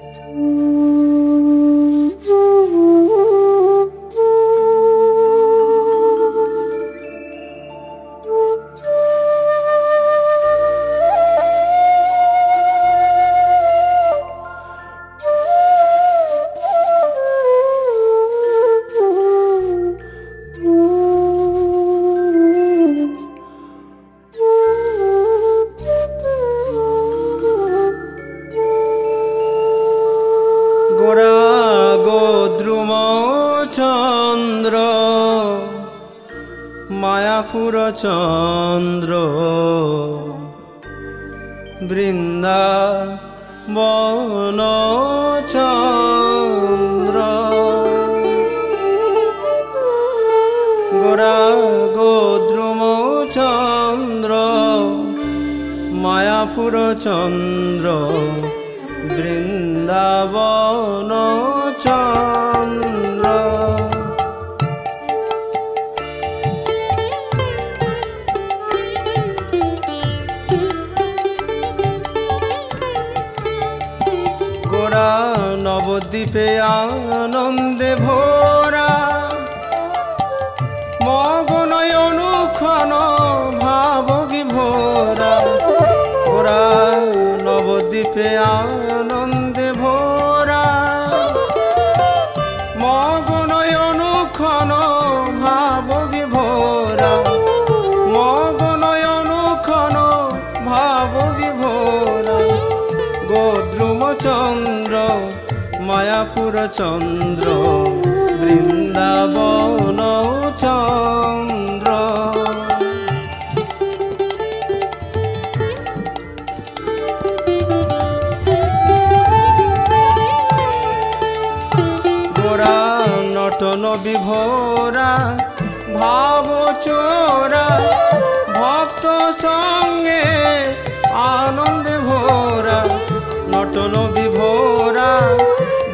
গোরা মায়াপুর চন্দ্র বৃন্দা বন চন্দ্র গোরা গোদ্রুম চন্দ্র মায়াপুর চন্দ্র বৃন্দাবন চন্দ্র নবদ্বীপে আনন্দে ভোরা মায়াপুর চন্দ্র, বৃন্দাবন চন্দ্র। গোরা নটন বিভোরা ভাব চোরা, ভক্ত সঙ্গে আনন্দে ভোরা নটন বিভোরা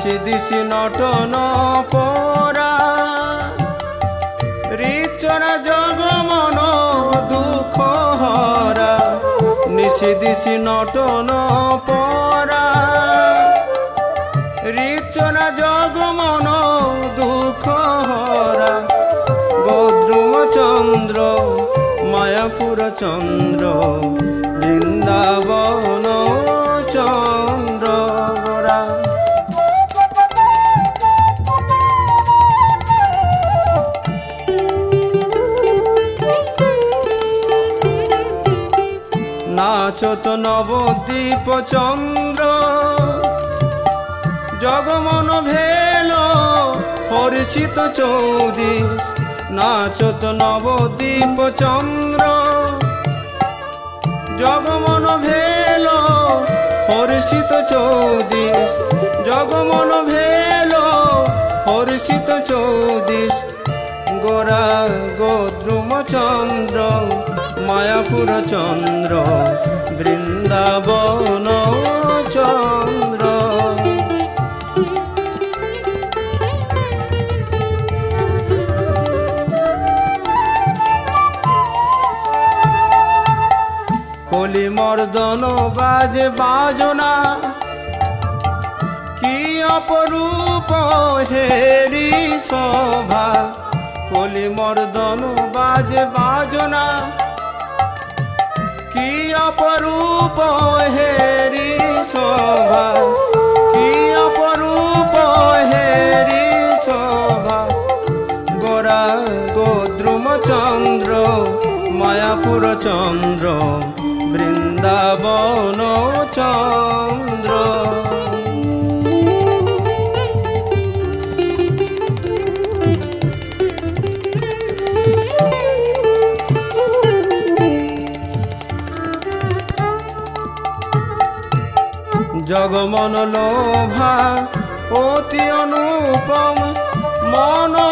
নিশি দিশি নটন পরা। রিচরা জগমন দুঃখ হরা। নিশি দিশি নটন পরা। রিচরা জগমন দুঃখ হরা। গোদ্রুম চন্দ্র, মায়াপুর চন্দ্র, বৃন্দাবন নাচত নবদ্বীপ চন্দ্র। জগমন ভেল, হর্ষিত চৌদি, নাচত নবদ্বীপ চন্দ্র। জগমন ভেল, হর্ষিত চৌদি, জগমন ভেল, হর্ষিত চৌদিশ গোরা চন্দ্র মায়াপুর চন্দ্র বৃন্দাবন চন্দ্র। কলি মর্দন বাজে বাজনা কি অপরূপ হেরি শোভা। কলি বাজে বাজনা। কি অপরূপ হেরি শোভা। কি অপরূপ হেরি শোভা। গোরা গোদ্রুম চন্দ্র, মায়াপুর চন্দ্র, বৃন্দাবন চন্দ্র জগমন লোভা অতি অনুপম মনোরম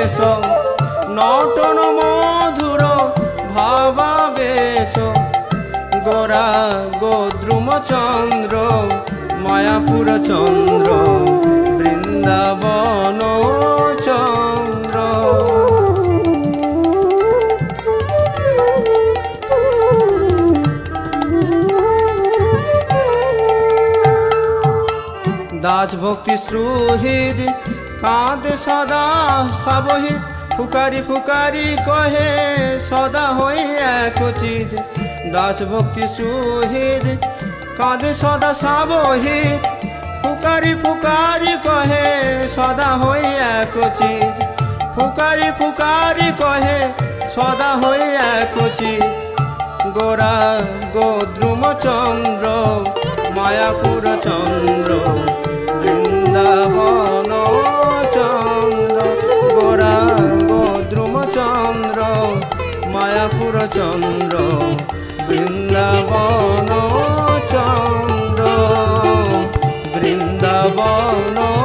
ভাবাবেশ নটন মধুর ভাবাবেশ। গোরা গোদ্রুম চন্দ্র মায়াপুর চন্দ্র বৃন্দাবন চন্দ্র। দাস ভক্তি শ্রুহিদ কাঁদ সদা সাবহিত। ফুকারি ফুকারি কহে, সদা হই একচিত দাস ভক্তি সুহিদ, কাঁদে সদা সাবহিত। ফুকারি ফুকারি কহে, সদা হই একচিত ফুকারি ফুকারি কহে, সদা হই একচিত গোরা গোদ্রুম চন্দ্র, মায়াপুর চন্দ্র, বৃন্দাবন no